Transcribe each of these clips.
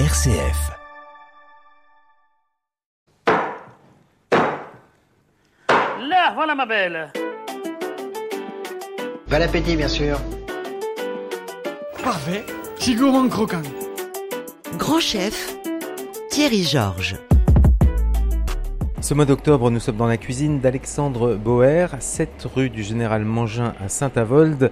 RCF. Là, voilà ma belle. Bon appétit, bien sûr. Parfait, c'est gourmand croquant. Grand chef, Thierry Georges. Ce mois d'octobre, nous sommes dans la cuisine d'Alexandre Boer, 7 rue du Général Mangin à Saint-Avold,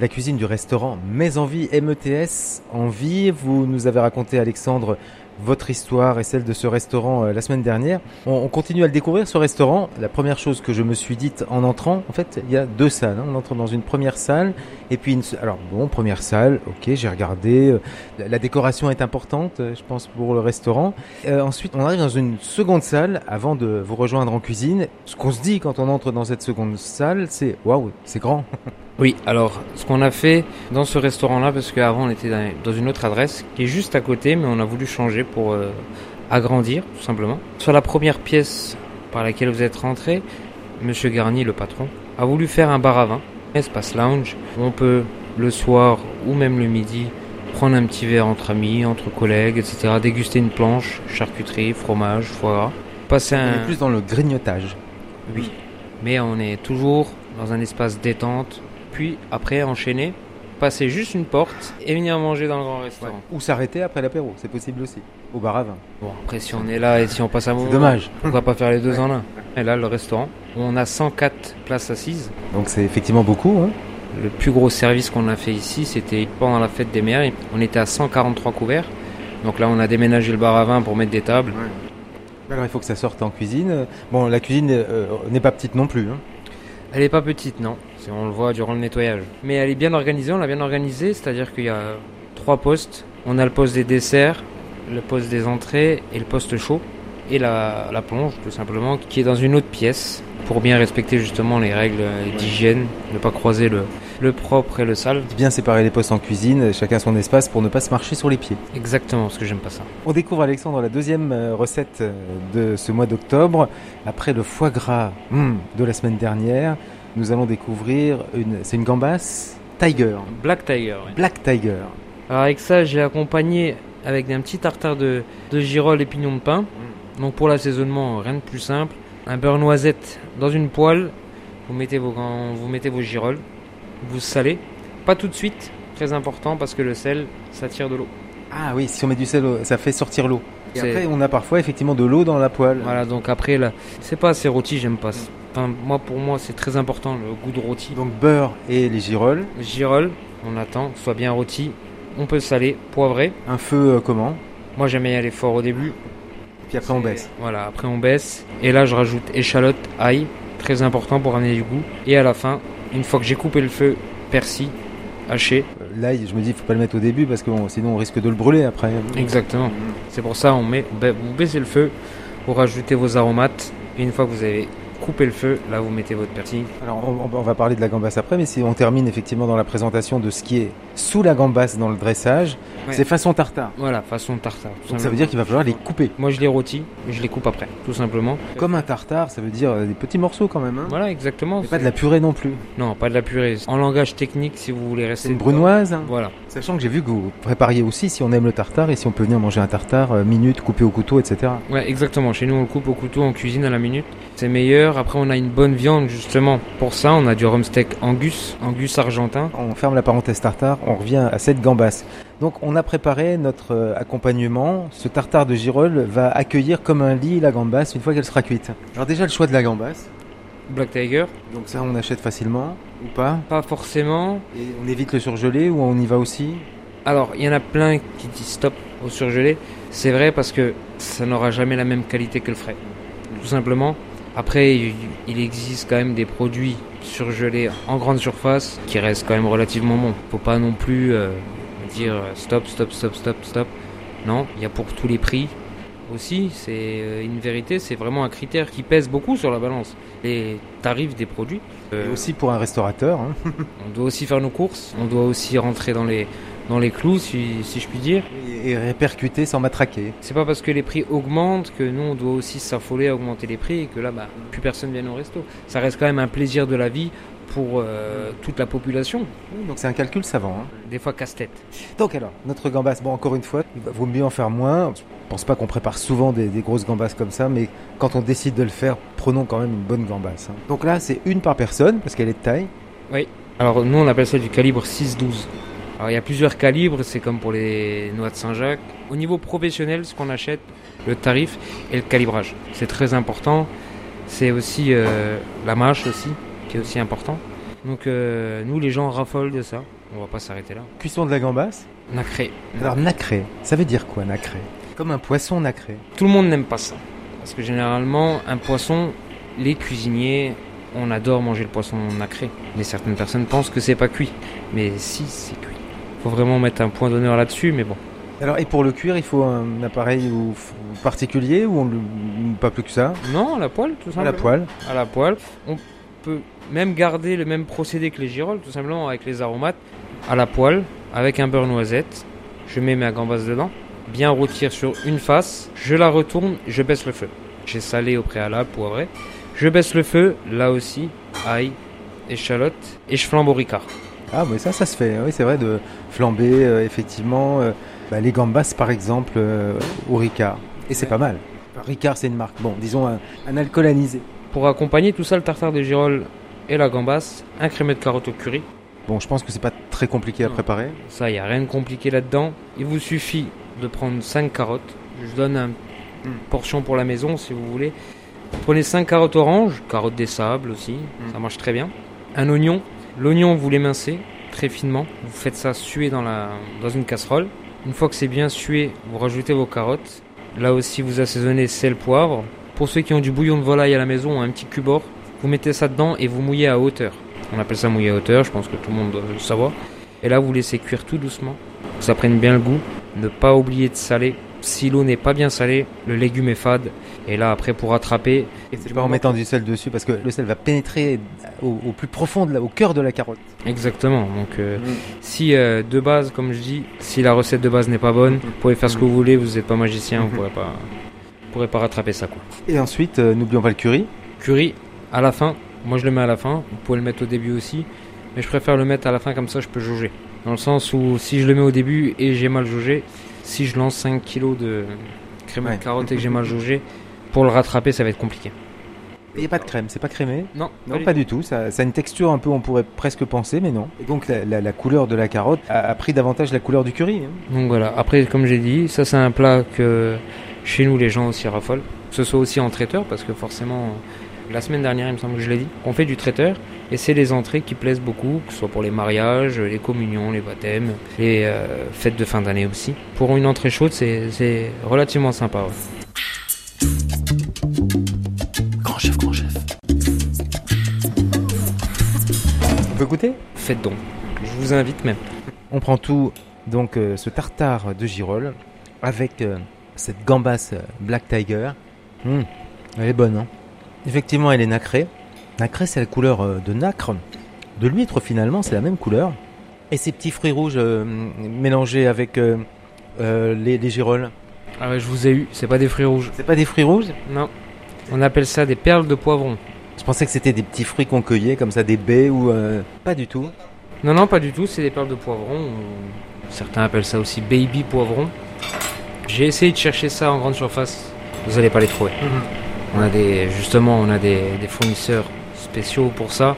la cuisine du restaurant Mais Envie METS Envie. Vous nous avez raconté, Alexandre, votre histoire et celle de ce restaurant euh, la semaine dernière. On, on, continue à le découvrir, ce restaurant. La première chose que je me suis dite en entrant, en fait, il y a deux salles. Hein. On entre dans une première salle et puis une... Alors bon, première salle, ok, j'ai regardé. Euh, la décoration est importante, euh, je pense, pour le restaurant. Ensuite, on arrive dans une seconde salle avant de vous rejoindre en cuisine. Ce qu'on se dit quand on entre dans cette seconde salle, c'est waouh, c'est grand. Oui, alors ce qu'on a fait dans ce restaurant-là, parce qu'avant on était dans une autre adresse qui est juste à côté, mais on a voulu changer pour euh, agrandir tout simplement. Sur la première pièce par laquelle vous êtes rentré, Monsieur Garnier, le patron, a voulu faire un bar à vin, espace lounge, où on peut le soir ou même le midi prendre un petit verre entre amis, entre collègues, etc. Déguster une planche, charcuterie, fromage, foie gras. Passer un... On est plus dans le grignotage. Oui, mais on est toujours dans un espace détente, puis après enchaîner, passer juste une porte et venir manger dans le grand restaurant. Ouais. Ou s'arrêter après l'apéro, c'est possible aussi, au bar à vin. Bon, après si on est là et si on passe à moment, dommage. Pourquoi pas faire les deux en un Et là, le restaurant, on a 104 places assises. Donc c'est effectivement beaucoup. Hein le plus gros service qu'on a fait ici, c'était pendant la fête des mères. On était à 143 couverts. Donc là, on a déménagé le bar à vin pour mettre des tables. Ouais. Alors il faut que ça sorte en cuisine. Bon, la cuisine euh, n'est pas petite non plus. Hein. Elle n'est pas petite, non. On le voit durant le nettoyage. Mais elle est bien organisée, on l'a bien organisée, c'est-à-dire qu'il y a trois postes. On a le poste des desserts, le poste des entrées et le poste chaud. Et la, la plonge, tout simplement, qui est dans une autre pièce pour bien respecter justement les règles d'hygiène, ne pas croiser le, le propre et le sale. Bien séparer les postes en cuisine, chacun son espace pour ne pas se marcher sur les pieds. Exactement, parce que j'aime pas ça. On découvre Alexandre la deuxième recette de ce mois d'octobre. Après le foie gras mm, de la semaine dernière, nous allons découvrir une. C'est une gambasse Tiger. Black Tiger. Oui. Black Tiger. Alors avec ça, j'ai accompagné avec un petit tartare de, de girolles et pignons de pain. Mmh. Donc pour l'assaisonnement, rien de plus simple. Un beurre noisette dans une poêle. Vous mettez vos, vous mettez vos girolles. Vous salez. Pas tout de suite. Très important parce que le sel, ça tire de l'eau. Ah oui, si on met du sel, ça fait sortir l'eau. Et après, on a parfois effectivement de l'eau dans la poêle. Voilà, donc après, là, c'est pas assez rôti, j'aime pas. Enfin, moi, pour moi, c'est très important le goût de rôti. Donc beurre et les girolles. Les girolles, on attend, soit bien rôti. On peut saler, poivrer. Un feu euh, comment? Moi, j'aime y aller fort au début. Puis après, on baisse. Voilà, après, on baisse. Et là, je rajoute échalote, ail, très important pour amener du goût. Et à la fin, une fois que j'ai coupé le feu, persil, haché. L'ail, je me dis, faut pas le mettre au début parce que bon, sinon on risque de le brûler après. Exactement. C'est pour ça, on met, vous baissez le feu, vous rajoutez vos aromates. Et une fois que vous avez coupé le feu, là vous mettez votre persil. Alors on, on, va parler de la gambasse après, mais si on termine effectivement dans la présentation de ce qui est sous la gambasse dans le dressage, ouais. c'est façon tartare. Voilà, façon tartare. Donc ça veut dire qu'il va falloir les couper. Moi je les rôtis, je les coupe après, tout simplement. Comme un tartare, ça veut dire des petits morceaux quand même. Hein voilà, exactement. pas de la purée non plus. Non, pas de la purée. En langage technique, si vous voulez rester. C'est une brunoise. Hein voilà. Sachant que j'ai vu que vous prépariez aussi si on aime le tartare et si on peut venir manger un tartare euh, minute, coupé au couteau, etc. Ouais, exactement. Chez nous, on le coupe au couteau en cuisine à la minute. C'est meilleur. Après, on a une bonne viande justement. Pour ça, on a du rumsteak angus, angus argentin. On ferme la parenthèse tartare. On revient à cette gambasse. Donc, on a préparé notre euh, accompagnement. Ce tartare de girolles va accueillir comme un lit la gambasse une fois qu'elle sera cuite. Alors déjà, le choix de la gambasse. Black Tiger. Donc ça, on achète facilement ou pas Pas forcément. Et on évite le surgelé ou on y va aussi Alors, il y en a plein qui disent stop au surgelé. C'est vrai parce que ça n'aura jamais la même qualité que le frais. Tout simplement. Après, il existe quand même des produits surgelés en grande surface qui restent quand même relativement bons. Faut pas non plus euh, dire stop, stop, stop, stop, stop. Non, il y a pour tous les prix aussi, c'est une vérité, c'est vraiment un critère qui pèse beaucoup sur la balance. Les tarifs des produits. Euh, Et aussi pour un restaurateur. Hein. on doit aussi faire nos courses, on doit aussi rentrer dans les, dans les clous, si, si je puis dire. Et, et répercuter sans matraquer. C'est pas parce que les prix augmentent que nous, on doit aussi s'affoler à augmenter les prix et que là, bah, plus personne vient au resto. Ça reste quand même un plaisir de la vie pour euh, toute la population. Donc c'est un calcul savant. hein. Des fois casse-tête. Donc alors, notre gambasse, bon encore une fois, il va- vaut mieux en faire moins. Je pense pas qu'on prépare souvent des, des grosses gambasses comme ça, mais quand on décide de le faire, prenons quand même une bonne gambasse. hein. Donc là, c'est une par personne, parce qu'elle est de taille. Alors nous on appelle ça du calibre 6-12. Alors il y a plusieurs calibres, c'est comme pour les noix de Saint-Jacques. Au niveau professionnel, ce qu'on achète, le tarif et le calibrage. C'est très important. C'est aussi euh, la mâche aussi, qui est aussi important. Donc euh, nous les gens raffolent de ça. On va pas s'arrêter là. Cuisson de la gambasse. Nacré. Alors nacré, ça veut dire quoi nacré? Comme un poisson nacré. Tout le monde n'aime pas ça. Parce que généralement, un poisson, les cuisiniers, on adore manger le poisson nacré. Mais certaines personnes pensent que c'est pas cuit. Mais si, c'est cuit. Faut vraiment mettre un point d'honneur là-dessus, mais bon. Alors et pour le cuire, il faut un appareil ou, particulier ou on pas plus que ça? Non, à la poêle, tout À simplement. la poêle. À la poêle. On peut même garder le même procédé que les girolles, tout simplement avec les aromates. À la poêle, avec un beurre noisette. Je mets ma gambasse dedans. Bien rôtir sur une face. Je la retourne, je baisse le feu. J'ai salé au préalable, poivré. Je baisse le feu, là aussi, ail, échalote, et je flambe au ricard. Ah mais ça, ça se fait. Oui, c'est vrai de flamber euh, effectivement euh, bah, les gambas par exemple euh, au Ricard. Et c'est Ouais. pas mal. Ricard, c'est une marque. Bon, disons un, un. Pour accompagner tout ça, le tartare de girolles et la gambasse, un crémet de carotte au curry. Bon, je pense que c'est pas très compliqué à préparer. Ça, il n'y a rien de compliqué là-dedans. Il vous suffit de prendre 5 carottes. Je donne une portion pour la maison si vous voulez. Prenez 5 carottes oranges, carottes des sables aussi, ça marche très bien. Un oignon. L'oignon, vous l'émincez très finement. Vous faites ça suer dans, la, dans une casserole. Une fois que c'est bien sué, vous rajoutez vos carottes. Là aussi, vous assaisonnez sel, poivre. Pour ceux qui ont du bouillon de volaille à la maison, un petit cubord, vous mettez ça dedans et vous mouillez à hauteur. On appelle ça mouiller à hauteur, je pense que tout le monde doit le savoir. Et là, vous laissez cuire tout doucement, que ça prenne bien le goût. Ne pas oublier de saler. Si l'eau n'est pas bien salée, le légume est fade. Et là, après, pour rattraper, Et c'est pas en mettant du sel dessus parce que le sel va pénétrer au, au plus profond, de la- au cœur de la carotte. Exactement. Donc, euh, si euh, de base, comme je dis, si la recette de base n'est pas bonne, vous pouvez faire ce que vous voulez. Vous n'êtes pas magicien, vous pourrez pas, pas rattraper ça, quoi. Et ensuite, euh, n'oublions pas le curry. Curry à la fin. Moi, je le mets à la fin. Vous pouvez le mettre au début aussi, mais je préfère le mettre à la fin comme ça, je peux jauger. Dans le sens où si je le mets au début et j'ai mal jaugé, si je lance 5 kilos de crème Ouais. de carotte et que j'ai mal jaugé, pour le rattraper, ça va être compliqué. Il n'y a pas de crème, c'est pas crémé? Non, Non, pas du tout. Ça, ça a une texture un peu, on pourrait presque penser, mais non. Et donc la, la- la couleur de la carotte a, a pris davantage la couleur du curry. hein. Donc voilà, après comme j'ai dit, ça c'est un plat que chez nous les gens aussi raffolent. Que ce soit aussi en traiteur, parce que forcément, la semaine dernière il me semble que je l'ai dit, on fait du traiteur et c'est les entrées qui plaisent beaucoup, que ce soit pour les mariages, les communions, les baptêmes, les euh, fêtes de fin d'année aussi. Pour une entrée chaude, c'est c'est relativement sympa. ouais. Grand chef, grand chef. On peut goûter? Faites donc, je vous invite même. On prend tout, donc euh, ce tartare de girolles avec euh, cette gambasse euh, Black Tiger. Hum, elle est bonne, hein Effectivement, elle est nacrée. Nacrée, c'est la couleur euh, de nacre. De l'huître, finalement, c'est la même couleur. Et ces petits fruits rouges euh, mélangés avec euh, euh, les, les girolles. Ah ouais, je vous ai eu, c'est pas des fruits rouges. C'est pas des fruits rouges? Non, on appelle ça des perles de poivron. Je pensais que c'était des petits fruits qu'on cueillait, comme ça, des baies ou... Pas du tout. Non, non, pas du tout, c'est des perles de poivron. Certains appellent ça aussi baby poivron. J'ai essayé de chercher ça en grande surface. Vous n'allez pas les trouver. On a des, justement, on a des, des fournisseurs spéciaux pour ça,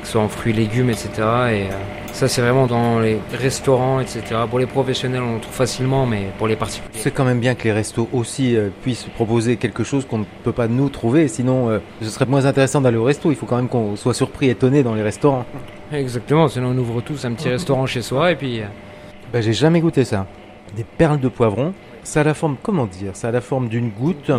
que ce soit en fruits, légumes, etc. Et euh, ça, c'est vraiment dans les restaurants, etc. Pour les professionnels, on le trouve facilement, mais pour les particuliers. C'est quand même bien que les restos aussi euh, puissent proposer quelque chose qu'on ne peut pas nous trouver, sinon euh, ce serait moins intéressant d'aller au resto. Il faut quand même qu'on soit surpris, étonné dans les restaurants. Exactement, sinon on ouvre tous un petit restaurant chez soi et puis. Ben, j'ai jamais goûté ça. Des perles de poivron, ça a la forme, comment dire Ça a la forme d'une goutte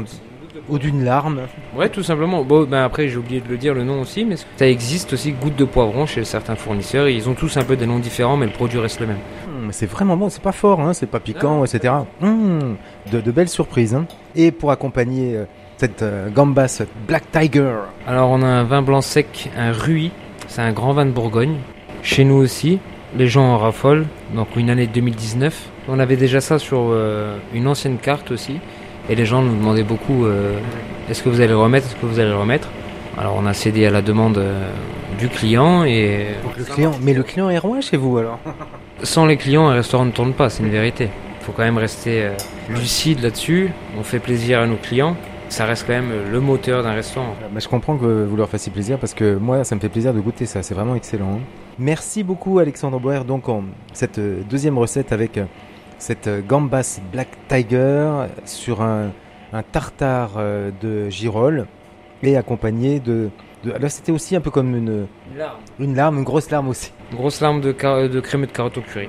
ou d'une larme. Ouais, tout simplement. Bon, ben après, j'ai oublié de le dire le nom aussi, mais ça existe aussi gouttes de poivron chez certains fournisseurs. Ils ont tous un peu des noms différents, mais le produit reste le même. Hum, c'est vraiment bon, c'est pas fort, hein, c'est pas piquant, etc. Hum, de, de belles surprises. hein. Et pour accompagner euh, cette euh, gambas Black Tiger, Alors, on a un vin blanc sec, un Ruy. C'est un grand vin de Bourgogne. Chez nous aussi, les gens en raffolent. Donc, une année 2019. On avait déjà ça sur euh, une ancienne carte aussi. Et les gens nous demandaient beaucoup euh, est-ce que vous allez le remettre Est-ce que vous allez le remettre? Alors, on a cédé à la demande euh, du client et Le client, mais le client est roi chez vous alors? Sans les clients, un restaurant ne tourne pas, c'est une vérité. Il faut quand même rester lucide là-dessus. On fait plaisir à nos clients. Ça reste quand même le moteur d'un restaurant. Bah, Je comprends que vous leur fassiez plaisir parce que moi, ça me fait plaisir de goûter ça. C'est vraiment excellent. Merci beaucoup, Alexandre Boer. Donc, en, cette deuxième recette avec euh, cette euh, gambas Black Tiger sur un, un tartare euh, de girolles et accompagné de. de là, c'était aussi un peu comme une, une larme, une grosse larme aussi. Grosse larme de, de crème de carotte au curry.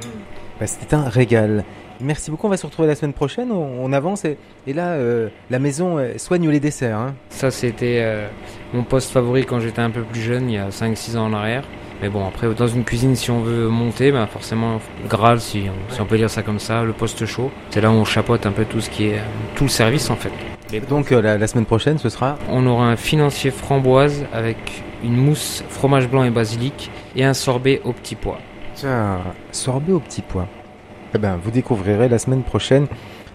Bah, c'était un régal. Merci beaucoup. On va se retrouver la semaine prochaine. On, on avance et, et là, euh, la maison soigne les desserts. hein. Ça, c'était euh, mon poste favori quand j'étais un peu plus jeune, il y a 5-6 ans en arrière. Mais bon, après, dans une cuisine, si on veut monter, bah forcément, Graal, si on, si on peut dire ça comme ça, le poste chaud, c'est là où on chapeaute un peu tout ce qui est, tout le service en fait. Donc, euh, la, la semaine prochaine, ce sera On aura un financier framboise avec une mousse fromage blanc et basilic et un sorbet au petit pois. Tiens, sorbet au petit pois. Eh ben, vous découvrirez la semaine prochaine,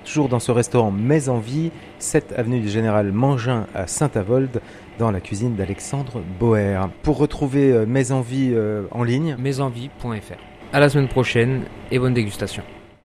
toujours dans ce restaurant Mais en Vie, 7 avenue du Général Mangin à Saint-Avold, dans la cuisine d'Alexandre Boer. Pour retrouver euh, Mais en Vie euh, en ligne, Mesenvie.fr. À la semaine prochaine et bonne dégustation.